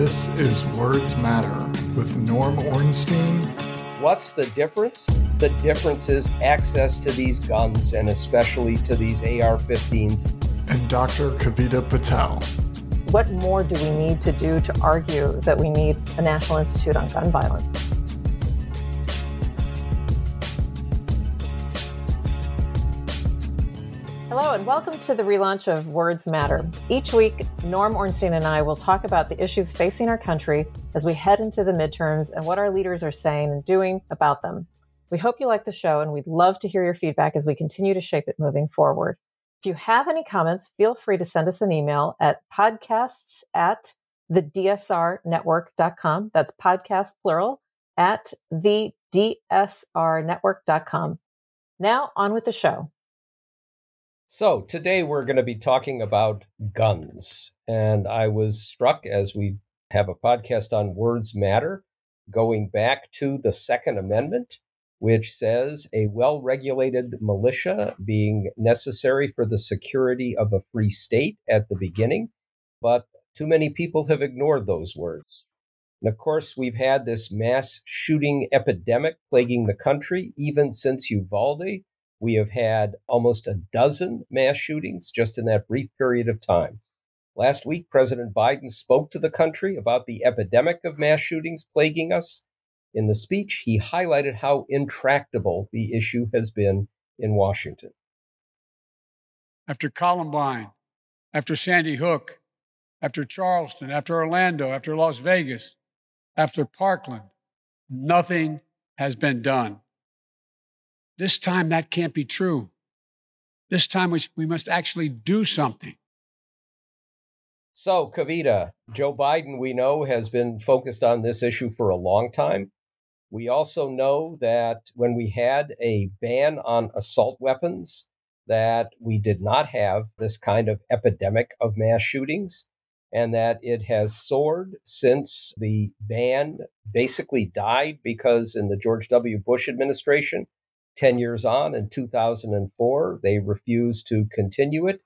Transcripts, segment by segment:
This is Words Matter with Norm Ornstein. What's the difference? The difference is access to these guns and especially to these AR 15s. And Dr. Kavita Patel. What more do we need to do to argue that we need a National Institute on Gun Violence? Hello, and welcome to the relaunch of Words Matter. Each week, Norm Ornstein and I will talk about the issues facing our country as we head into the midterms and what our leaders are saying and doing about them. We hope you like the show, and we'd love to hear your feedback as we continue to shape it moving forward. If you have any comments, feel free to send us an email at podcasts at the dsrnetwork.com. That's podcast plural at the dsrnetwork.com. Now, on with the show. So, today we're going to be talking about guns. And I was struck as we have a podcast on Words Matter, going back to the Second Amendment, which says a well regulated militia being necessary for the security of a free state at the beginning. But too many people have ignored those words. And of course, we've had this mass shooting epidemic plaguing the country even since Uvalde we have had almost a dozen mass shootings just in that brief period of time. Last week, President Biden spoke to the country about the epidemic of mass shootings plaguing us. In the speech, he highlighted how intractable the issue has been in Washington. After Columbine, after Sandy Hook, after Charleston, after Orlando, after Las Vegas, after Parkland, nothing has been done. This time, that can't be true. This time, we, we must actually do something. So, Kavita, Joe Biden, we know, has been focused on this issue for a long time. We also know that when we had a ban on assault weapons, that we did not have this kind of epidemic of mass shootings and that it has soared since the ban basically died because in the George W. Bush administration, 10 years on in 2004, they refused to continue it.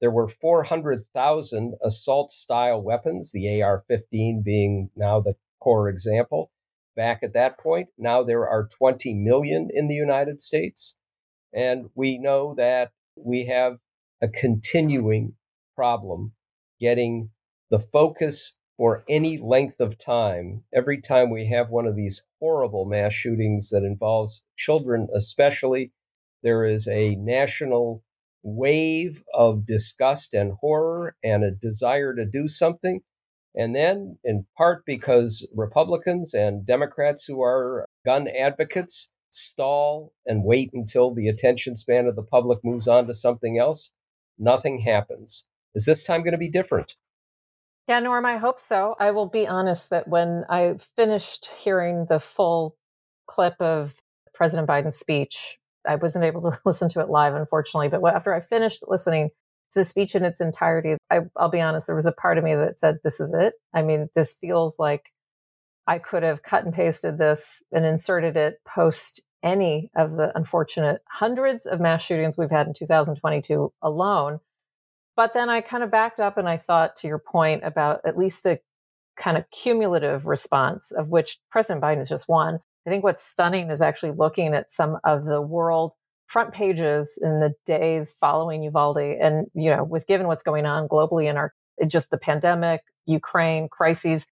There were 400,000 assault style weapons, the AR 15 being now the core example. Back at that point, now there are 20 million in the United States. And we know that we have a continuing problem getting the focus for any length of time, every time we have one of these horrible mass shootings that involves children, especially, there is a national wave of disgust and horror and a desire to do something. And then, in part because Republicans and Democrats who are gun advocates stall and wait until the attention span of the public moves on to something else, nothing happens. Is this time going to be different? Yeah, Norm, I hope so. I will be honest that when I finished hearing the full clip of President Biden's speech, I wasn't able to listen to it live, unfortunately. But after I finished listening to the speech in its entirety, I, will be honest, there was a part of me that said, This is it. I mean, this feels like I could have cut and pasted this and inserted it post any of the unfortunate hundreds of mass shootings we've had in 2022 alone but then I kind of backed up and I thought to your point about at least the kind of cumulative response of which President Biden is just one. I think what's stunning is actually looking at some of the world front pages in the days following Uvalde and, you know, with given what's going on globally in our just the pandemic, Ukraine crises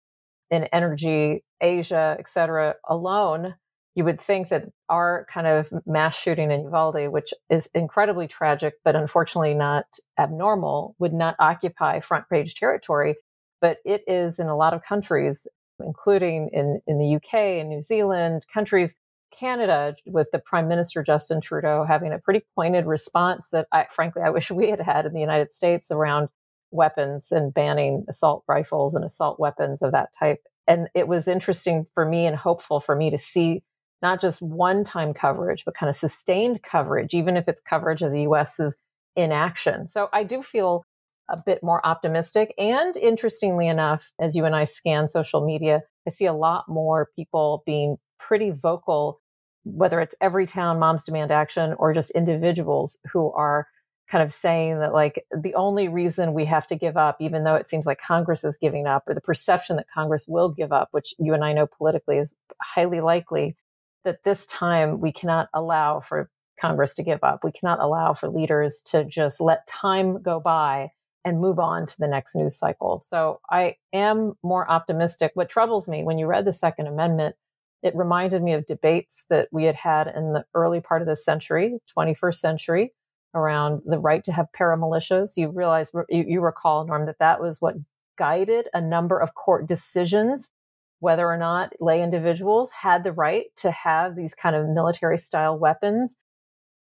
in energy, Asia, et cetera, alone, you would think that our kind of mass shooting in Uvalde, which is incredibly tragic, but unfortunately not abnormal, would not occupy front page territory. But it is in a lot of countries, including in, in the UK and New Zealand, countries, Canada, with the Prime Minister Justin Trudeau having a pretty pointed response that I, frankly, I wish we had had in the United States around weapons and banning assault rifles and assault weapons of that type. And it was interesting for me and hopeful for me to see not just one time coverage, but kind of sustained coverage, even if it's coverage of the US's inaction. So I do feel a bit more optimistic. And interestingly enough, as you and I scan social media, I see a lot more people being pretty vocal, whether it's Everytown Moms Demand Action or just individuals who are kind of saying that like the only reason we have to give up, even though it seems like Congress is giving up, or the perception that Congress will give up, which you and I know politically is highly likely, that this time we cannot allow for Congress to give up. We cannot allow for leaders to just let time go by and move on to the next news cycle. So I am more optimistic. What troubles me when you read the Second Amendment, it reminded me of debates that we had had in the early part of the century, 21st century, around the right to have paramilitias. You realize, you, you recall, Norm, that that was what guided a number of court decisions whether or not lay individuals had the right to have these kind of military style weapons.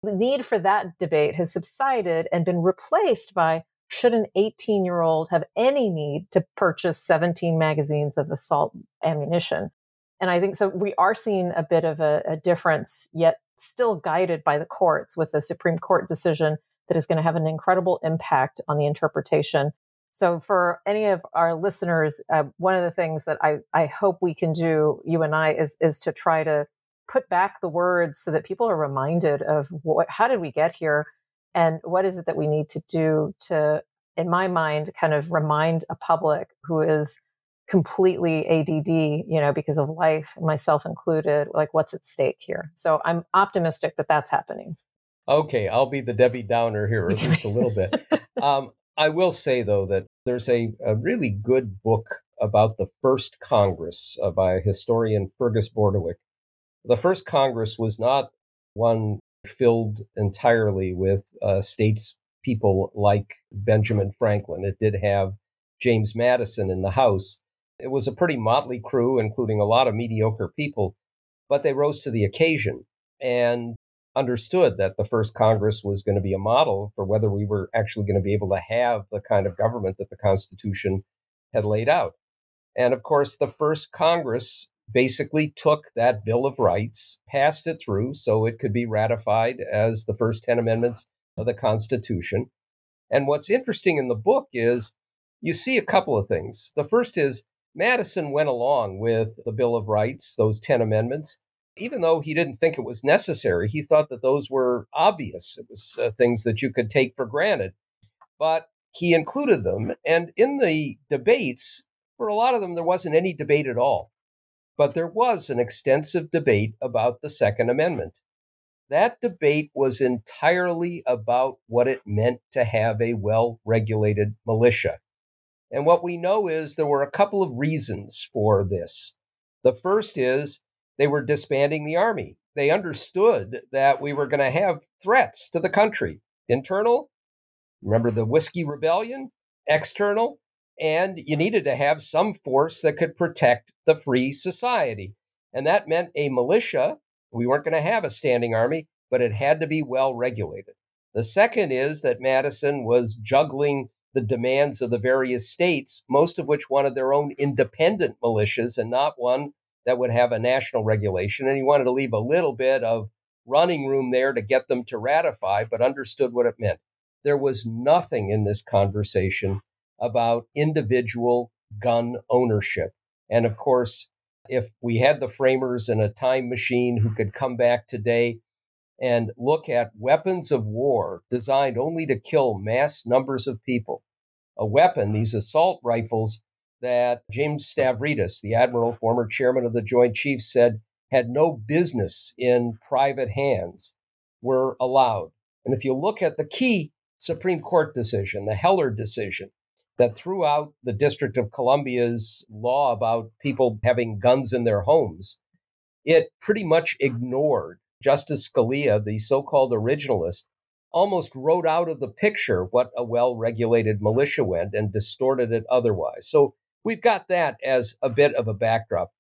The need for that debate has subsided and been replaced by should an 18 year old have any need to purchase 17 magazines of assault ammunition? And I think so. We are seeing a bit of a, a difference, yet still guided by the courts with a Supreme Court decision that is going to have an incredible impact on the interpretation. So, for any of our listeners, uh, one of the things that I, I hope we can do, you and I, is is to try to put back the words so that people are reminded of what, how did we get here, and what is it that we need to do to, in my mind, kind of remind a public who is completely ADD, you know, because of life, myself included, like what's at stake here. So I'm optimistic that that's happening. Okay, I'll be the Debbie Downer here, at least a little bit. Um, I will say, though, that there's a, a really good book about the first Congress uh, by historian Fergus Bordewich. The first Congress was not one filled entirely with uh, states people like Benjamin Franklin. It did have James Madison in the House, it was a pretty motley crew, including a lot of mediocre people, but they rose to the occasion and understood that the first Congress was going to be a model for whether we were actually going to be able to have the kind of government that the Constitution had laid out. And of course, the first Congress basically took that Bill of Rights, passed it through so it could be ratified as the first 10 amendments of the Constitution. And what's interesting in the book is you see a couple of things. The first is Madison went along with the Bill of Rights, those 10 amendments, even though he didn't think it was necessary. He thought that those were obvious. It was uh, things that you could take for granted. But he included them. And in the debates, for a lot of them, there wasn't any debate at all. But there was an extensive debate about the Second Amendment. That debate was entirely about what it meant to have a well regulated militia. And what we know is there were a couple of reasons for this. The first is they were disbanding the army. They understood that we were going to have threats to the country internal, remember the Whiskey Rebellion, external, and you needed to have some force that could protect the free society. And that meant a militia. We weren't going to have a standing army, but it had to be well regulated. The second is that Madison was juggling the demands of the various states, most of which wanted their own independent militias and not one that would have a national regulation. And he wanted to leave a little bit of running room there to get them to ratify, but understood what it meant. There was nothing in this conversation about individual gun ownership. And of course, if we had the framers in a time machine who could come back today and look at weapons of war designed only to kill mass numbers of people. A weapon, these assault rifles that James Stavridis, the admiral, former chairman of the Joint Chiefs, said had no business in private hands, were allowed. And if you look at the key Supreme Court decision, the Heller decision, that threw out the District of Columbia's law about people having guns in their homes, it pretty much ignored Justice Scalia, the so called originalist, almost wrote out of the picture what a well regulated militia went and distorted it otherwise. So we've got that as a bit of a backdrop.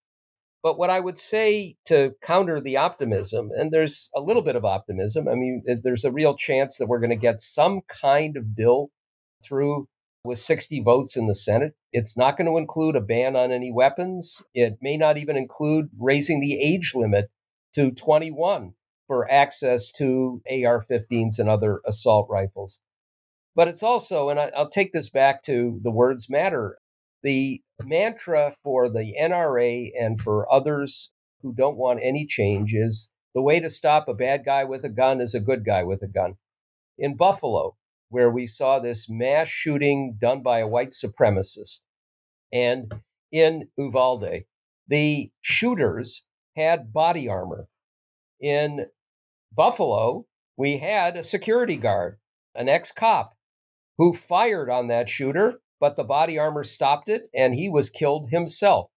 But what I would say to counter the optimism, and there's a little bit of optimism, I mean, there's a real chance that we're going to get some kind of bill through with 60 votes in the Senate. It's not going to include a ban on any weapons. It may not even include raising the age limit to 21 for access to AR 15s and other assault rifles. But it's also, and I, will take this back to the words matter, the mantra for the NRA and for others who don't want any change is the way to stop a bad guy with a gun is a good guy with a gun. In Buffalo, where we saw this mass shooting done by a white supremacist. And in Uvalde, the shooters had body armor. In Buffalo, we had a security guard, an ex cop, who fired on that shooter, but the body armor stopped it and he was killed himself.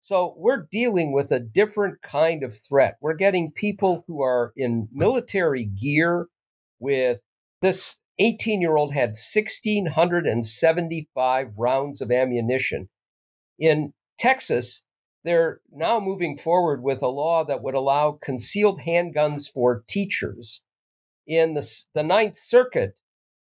So we're dealing with a different kind of threat. We're getting people who are in military gear with this 18 year old had 1,675 rounds of ammunition. In Texas, they're now moving forward with a law that would allow concealed handguns for teachers. In the, the Ninth Circuit,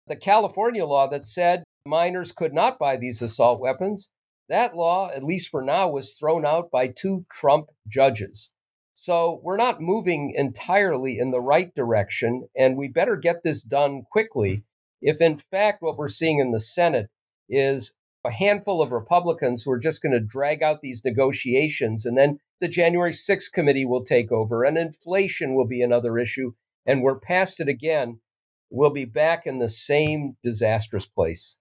the California law that said minors could not buy these assault weapons that law, at least for now, was thrown out by two Trump judges. So we're not moving entirely in the right direction, and we better get this done quickly. If in fact what we're seeing in the Senate is a handful of Republicans who are just going to drag out these negotiations, and then the January 6th committee will take over, and inflation will be another issue, and we're past it again, we'll be back in the same disastrous place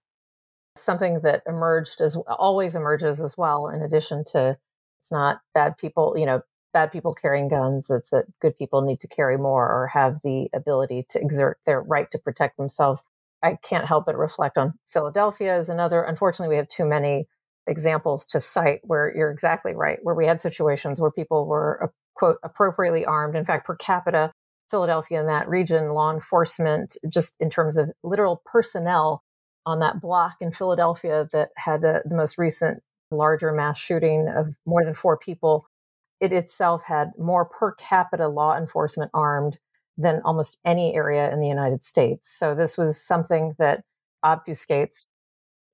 something that emerged as always emerges as well in addition to it's not bad people you know bad people carrying guns it's that good people need to carry more or have the ability to exert their right to protect themselves. I can't help but reflect on philadelphia as another unfortunately we have too many examples to cite where you're exactly right where we had situations where people were uh, quote appropriately armed. In fact per capita philadelphia and that region law enforcement just in terms of literal personnel on that block in Philadelphia that had uh, the most recent larger mass shooting of more than four people, it itself had more per capita law enforcement armed than almost any area in the United States. So this was something that obfuscates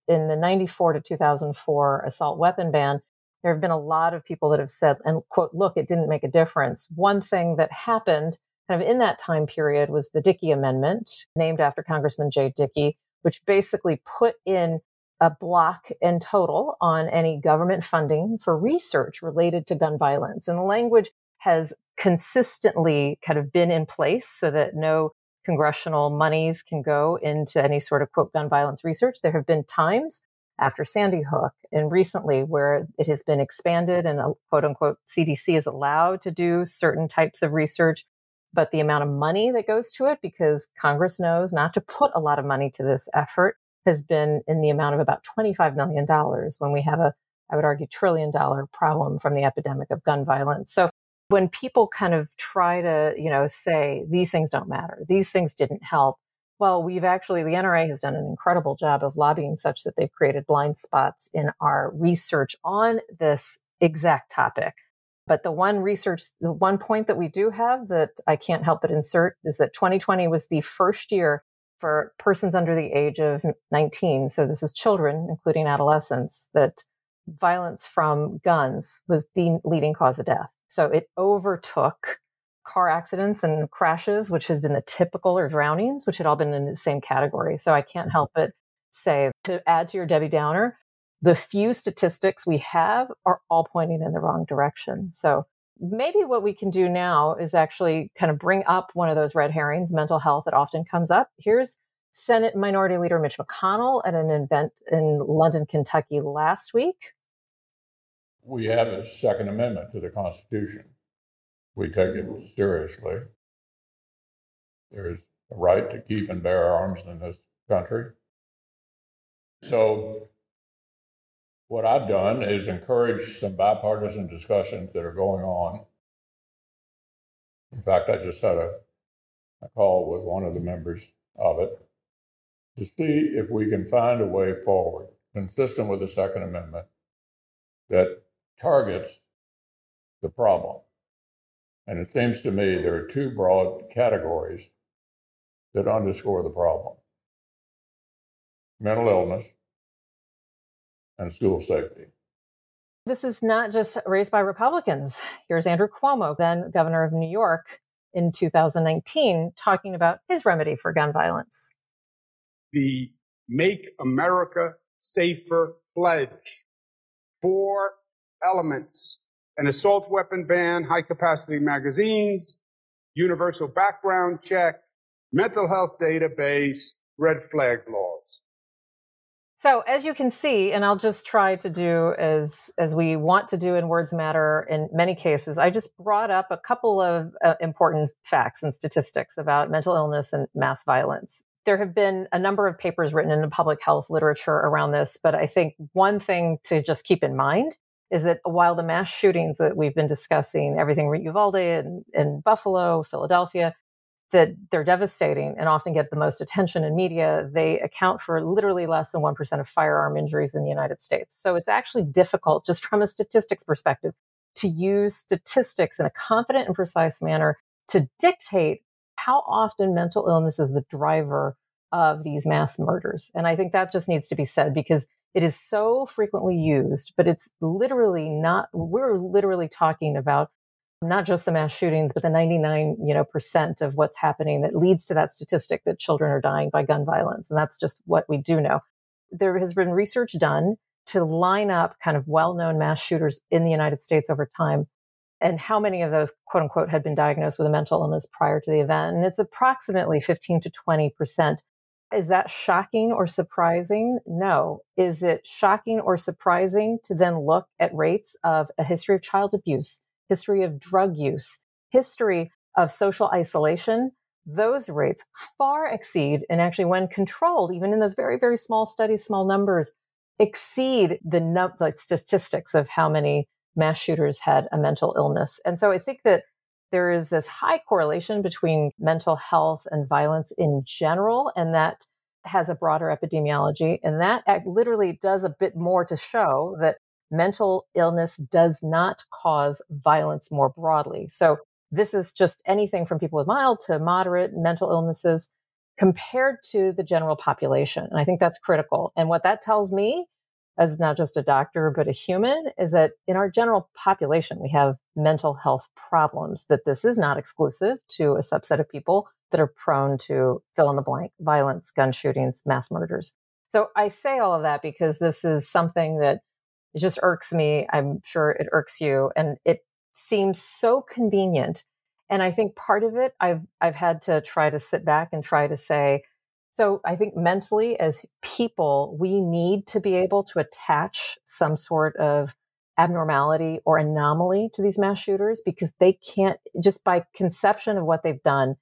in the 94 to 2004 assault weapon ban. There have been a lot of people that have said, and quote, look, it didn't make a difference. One thing that happened kind of in that time period was the Dickey Amendment, named after Congressman Jay Dickey, which basically put in a block in total on any government funding for research related to gun violence. And the language has consistently kind of been in place so that no congressional monies can go into any sort of quote gun violence research. There have been times after Sandy Hook and recently where it has been expanded and a quote unquote CDC is allowed to do certain types of research but the amount of money that goes to it, because Congress knows not to put a lot of money to this effort, has been in the amount of about $25 million when we have a, I would argue, trillion dollar problem from the epidemic of gun violence. So when people kind of try to, you know, say these things don't matter, these things didn't help, well, we've actually, the NRA has done an incredible job of lobbying such that they've created blind spots in our research on this exact topic. But the one research, the one point that we do have that I can't help but insert is that 2020 was the first year for persons under the age of 19. So this is children, including adolescents, that violence from guns was the leading cause of death. So it overtook car accidents and crashes, which has been the typical, or drownings, which had all been in the same category. So I can't help but say to add to your Debbie Downer, the few statistics we have are all pointing in the wrong direction. So maybe what we can do now is actually kind of bring up one of those red herrings, mental health, that often comes up. Here's Senate Minority Leader Mitch McConnell at an event in London, Kentucky last week. We have a Second Amendment to the Constitution. We take it seriously. There's a right to keep and bear arms in this country. So what I've done is encourage some bipartisan discussions that are going on. In fact, I just had a, a call with one of the members of it to see if we can find a way forward consistent with the Second Amendment that targets the problem. And it seems to me there are two broad categories that underscore the problem mental illness and school safety. This is not just raised by Republicans. Here's Andrew Cuomo, then governor of New York in 2019, talking about his remedy for gun violence. The Make America Safer pledge. Four elements an assault weapon ban, high capacity magazines, universal background check, mental health database, red flag laws. So as you can see, and I'll just try to do as as we want to do in Words Matter in many cases, I just brought up a couple of uh, important facts and statistics about mental illness and mass violence. There have been a number of papers written in the public health literature around this, but I think one thing to just keep in mind is that while the mass shootings that we've been discussing, everything with Uvalde and, and Buffalo, Philadelphia, that they're devastating and often get the most attention in media, they account for literally less than 1% of firearm injuries in the United States. So it's actually difficult, just from a statistics perspective, to use statistics in a confident and precise manner to dictate how often mental illness is the driver of these mass murders. And I think that just needs to be said because it is so frequently used, but it's literally not, we're literally talking about not just the mass shootings, but the 99, you know, percent of what's happening that leads to that statistic that children are dying by gun violence. And that's just what we do know. There has been research done to line up kind of well-known mass shooters in the United States over time and how many of those quote unquote had been diagnosed with a mental illness prior to the event. And it's approximately 15 to 20 percent. Is that shocking or surprising? No. Is it shocking or surprising to then look at rates of a history of child abuse, history of drug use, history of social isolation, those rates far exceed, and actually, when controlled, even in those very, very small studies, small numbers, exceed the like statistics of how many mass shooters had a mental illness. And so I think that there is this high correlation between mental health and violence in general, and that has a broader epidemiology. And that literally does a bit more to show that mental illness does not cause violence more broadly. So this is just anything from people with mild to moderate mental illnesses compared to the general population. And I think that's critical. And what that tells me as not just a doctor, but a human is that in our general population, we have mental health problems, that this is not exclusive to a subset of people that are prone to fill in the blank violence, gun shootings, mass murders. So I say all of that because this is something that it just irks me. I'm sure it irks you. And it seems so convenient. And I think part of it, I've, I've had to try to sit back and try to say, so I think mentally as people, we need to be able to attach some sort of abnormality or anomaly to these mass shooters because they can't just by conception of what they've done,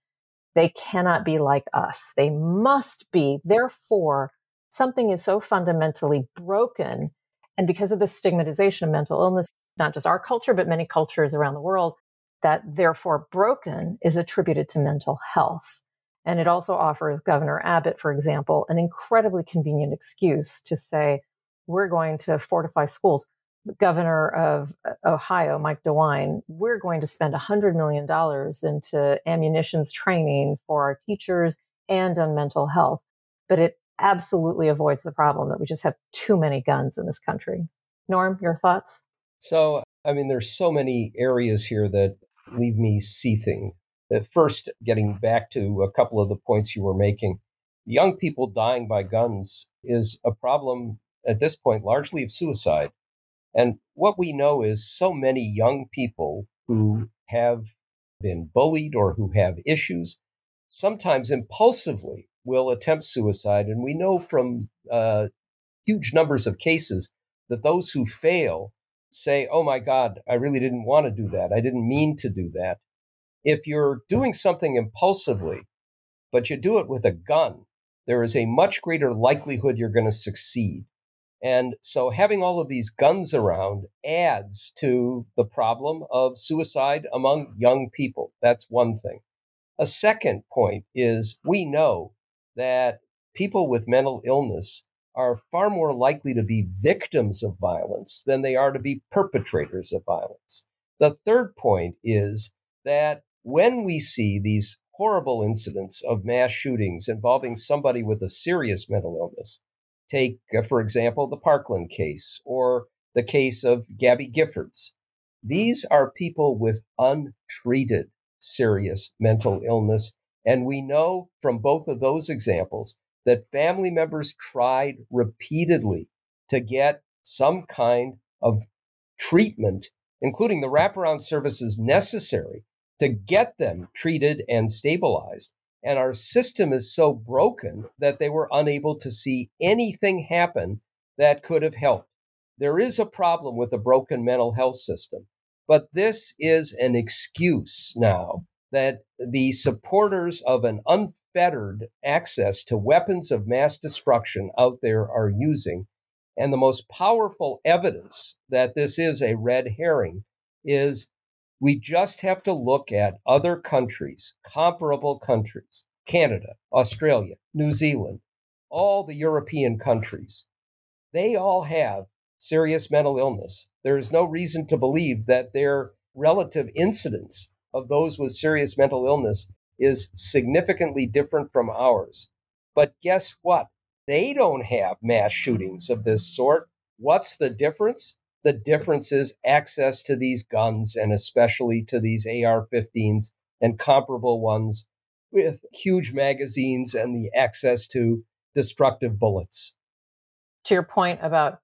they cannot be like us. They must be. Therefore, something is so fundamentally broken and because of the stigmatization of mental illness, not just our culture, but many cultures around the world, that therefore broken is attributed to mental health. And it also offers Governor Abbott, for example, an incredibly convenient excuse to say, we're going to fortify schools. The governor of uh, Ohio, Mike DeWine, we're going to spend $100 million into ammunitions training for our teachers and on mental health. But it absolutely avoids the problem that we just have too many guns in this country. Norm, your thoughts? So, I mean, there's so many areas here that leave me seething. Uh, first, getting back to a couple of the points you were making, young people dying by guns is a problem at this point largely of suicide. And what we know is so many young people who have been bullied or who have issues, sometimes impulsively will attempt suicide. And we know from uh, huge numbers of cases that those who fail say, Oh my God, I really didn't want to do that. I didn't mean to do that. If you're doing something impulsively, but you do it with a gun, there is a much greater likelihood you're going to succeed. And so having all of these guns around adds to the problem of suicide among young people. That's one thing. A second point is we know that people with mental illness are far more likely to be victims of violence than they are to be perpetrators of violence. The third point is that when we see these horrible incidents of mass shootings involving somebody with a serious mental illness, take, uh, for example, the Parkland case or the case of Gabby Giffords, these are people with untreated serious mental illness and we know from both of those examples that family members tried repeatedly to get some kind of treatment, including the wraparound services necessary to get them treated and stabilized. And our system is so broken that they were unable to see anything happen that could have helped. There is a problem with a broken mental health system, but this is an excuse now that the supporters of an unfettered access to weapons of mass destruction out there are using. And the most powerful evidence that this is a red herring is we just have to look at other countries, comparable countries, Canada, Australia, New Zealand, all the European countries. They all have serious mental illness. There is no reason to believe that their relative incidence of those with serious mental illness is significantly different from ours. But guess what? They don't have mass shootings of this sort. What's the difference? The difference is access to these guns and especially to these AR 15s and comparable ones with huge magazines and the access to destructive bullets. To your point about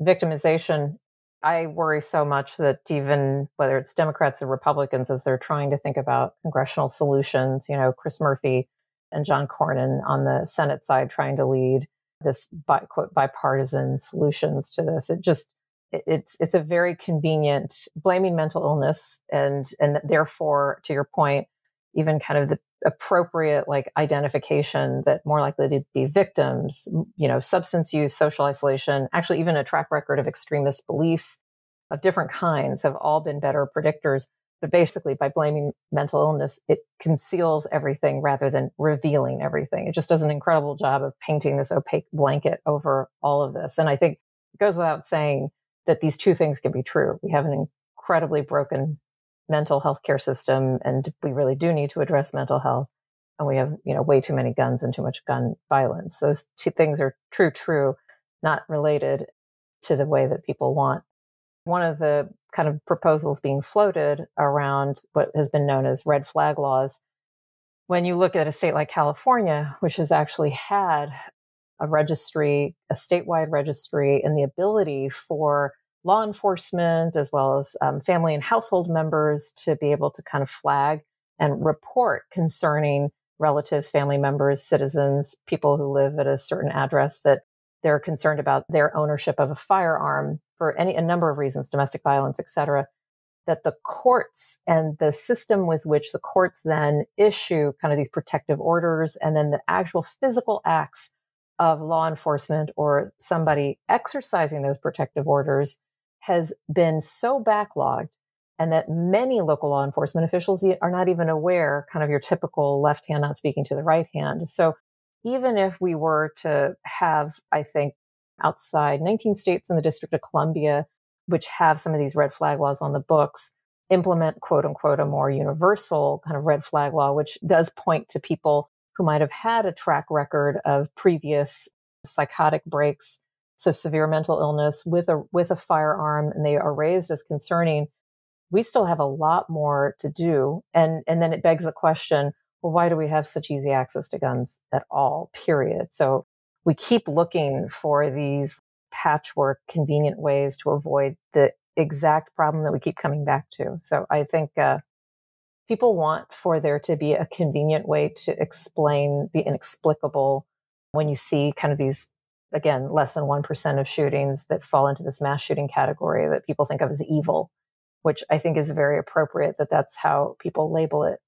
victimization, I worry so much that even whether it's Democrats or Republicans, as they're trying to think about congressional solutions, you know, Chris Murphy and John Cornyn on the Senate side trying to lead this by, quote bipartisan solutions to this. It just it's it's a very convenient blaming mental illness and and therefore to your point even kind of the appropriate like identification that more likely to be victims you know substance use social isolation actually even a track record of extremist beliefs of different kinds have all been better predictors. But basically by blaming mental illness it conceals everything rather than revealing everything. It just does an incredible job of painting this opaque blanket over all of this. And i think it goes without saying that these two things can be true. We have an incredibly broken mental health care system and we really do need to address mental health. And we have, you know, way too many guns and too much gun violence. Those two things are true, true, not related to the way that people want. One of the kind of proposals being floated around what has been known as red flag laws. When you look at a state like California, which has actually had a registry, a statewide registry, and the ability for law enforcement as well as um, family and household members to be able to kind of flag and report concerning relatives, family members, citizens, people who live at a certain address that they're concerned about their ownership of a firearm for any a number of reasons, domestic violence, et cetera, that the courts and the system with which the courts then issue kind of these protective orders and then the actual physical acts of law enforcement or somebody exercising those protective orders has been so backlogged and that many local law enforcement officials are not even aware kind of your typical left hand not speaking to the right hand. So even if we were to have i think outside 19 states in the district of columbia which have some of these red flag laws on the books implement quote unquote a more universal kind of red flag law which does point to people who might have had a track record of previous psychotic breaks, so severe mental illness with a with a firearm, and they are raised as concerning. We still have a lot more to do, and and then it begs the question: Well, why do we have such easy access to guns at all? Period. So we keep looking for these patchwork, convenient ways to avoid the exact problem that we keep coming back to. So I think uh, people want for there to be a convenient way to explain the inexplicable when you see kind of these again less than 1% of shootings that fall into this mass shooting category that people think of as evil which i think is very appropriate that that's how people label it.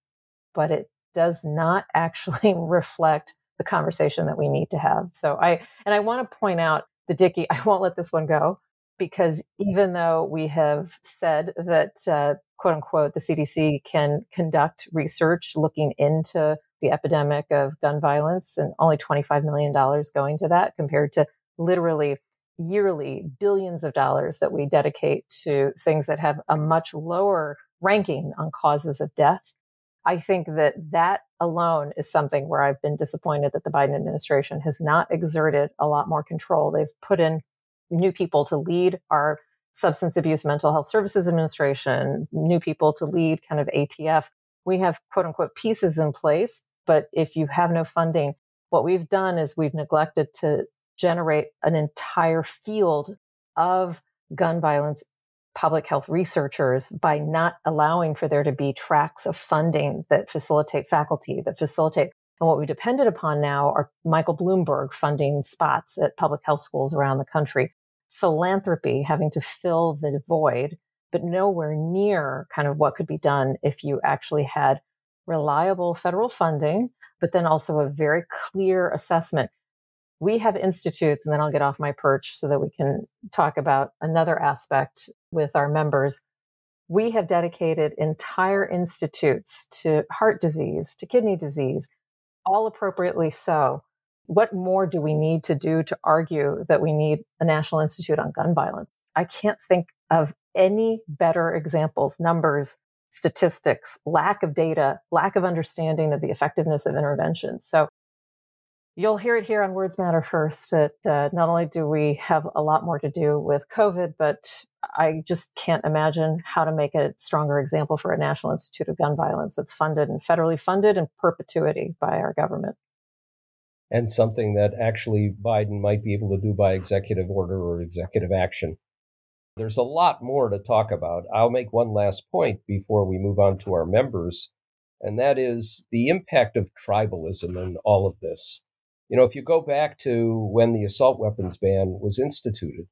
But it does not actually reflect the conversation that we need to have. So i and i want to point out the dickey i won't let this one go because even though we have said that uh, quote unquote, the CDC can conduct research looking into the epidemic of gun violence and only $25 million going to that compared to literally yearly billions of dollars that we dedicate to things that have a much lower ranking on causes of death. I think that that alone is something where I've been disappointed that the Biden administration has not exerted a lot more control. They've put in new people to lead our Substance Abuse Mental Health Services Administration, new people to lead kind of ATF. We have quote unquote pieces in place, but if you have no funding, what we've done is we've neglected to generate an entire field of gun violence public health researchers by not allowing for there to be tracks of funding that facilitate faculty, that facilitate And what we depended upon now are Michael Bloomberg funding spots at public health schools around the country, philanthropy having to fill the void, but nowhere near kind of what could be done if you actually had reliable federal funding, but then also a very clear assessment. We have institutes, and then I'll get off my perch so that we can talk about another aspect with our members. We have dedicated entire institutes to heart disease, to kidney disease, all appropriately so. What more do we need to do to argue that we need a National Institute on Gun Violence? I can't think of any better examples, numbers, statistics, lack of data, lack of understanding of the effectiveness of interventions. So you'll hear it here on Words Matter First that uh, not only do we have a lot more to do with COVID, but I just can't imagine how to make a stronger example for a National Institute of Gun Violence that's funded and federally funded in perpetuity by our government. And something that actually Biden might be able to do by executive order or executive action. There's a lot more to talk about. I'll make one last point before we move on to our members, and that is the impact of tribalism in all of this. You know, if you go back to when the assault weapons ban was instituted,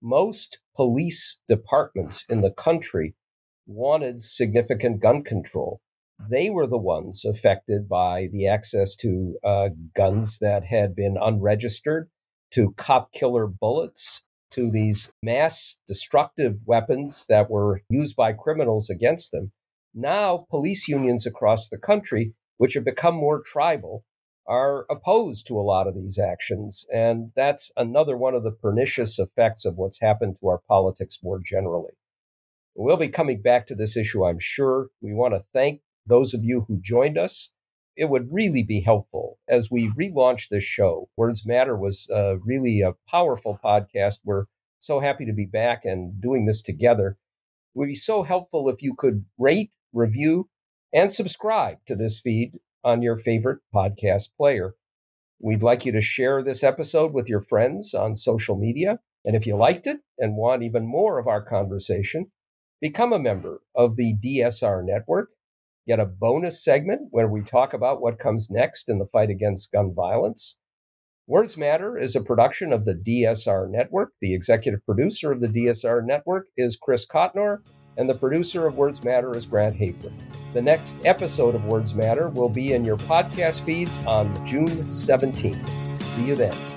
most police departments in the country wanted significant gun control. They were the ones affected by the access to uh, guns that had been unregistered, to cop killer bullets, to these mass destructive weapons that were used by criminals against them. Now, police unions across the country, which have become more tribal, are opposed to a lot of these actions. And that's another one of the pernicious effects of what's happened to our politics more generally. We'll be coming back to this issue, I'm sure. We want to thank those of you who joined us. It would really be helpful as we relaunch this show. Words Matter was uh, really a powerful podcast. We're so happy to be back and doing this together. It would be so helpful if you could rate, review, and subscribe to this feed on your favorite podcast player. We'd like you to share this episode with your friends on social media. And if you liked it and want even more of our conversation, become a member of the DSR network. Get a bonus segment where we talk about what comes next in the fight against gun violence. Words Matter is a production of the DSR network. The executive producer of the DSR network is Chris Cotnor and the producer of Words Matter is Grant Hafer. The next episode of Words Matter will be in your podcast feeds on June 17th. See you then.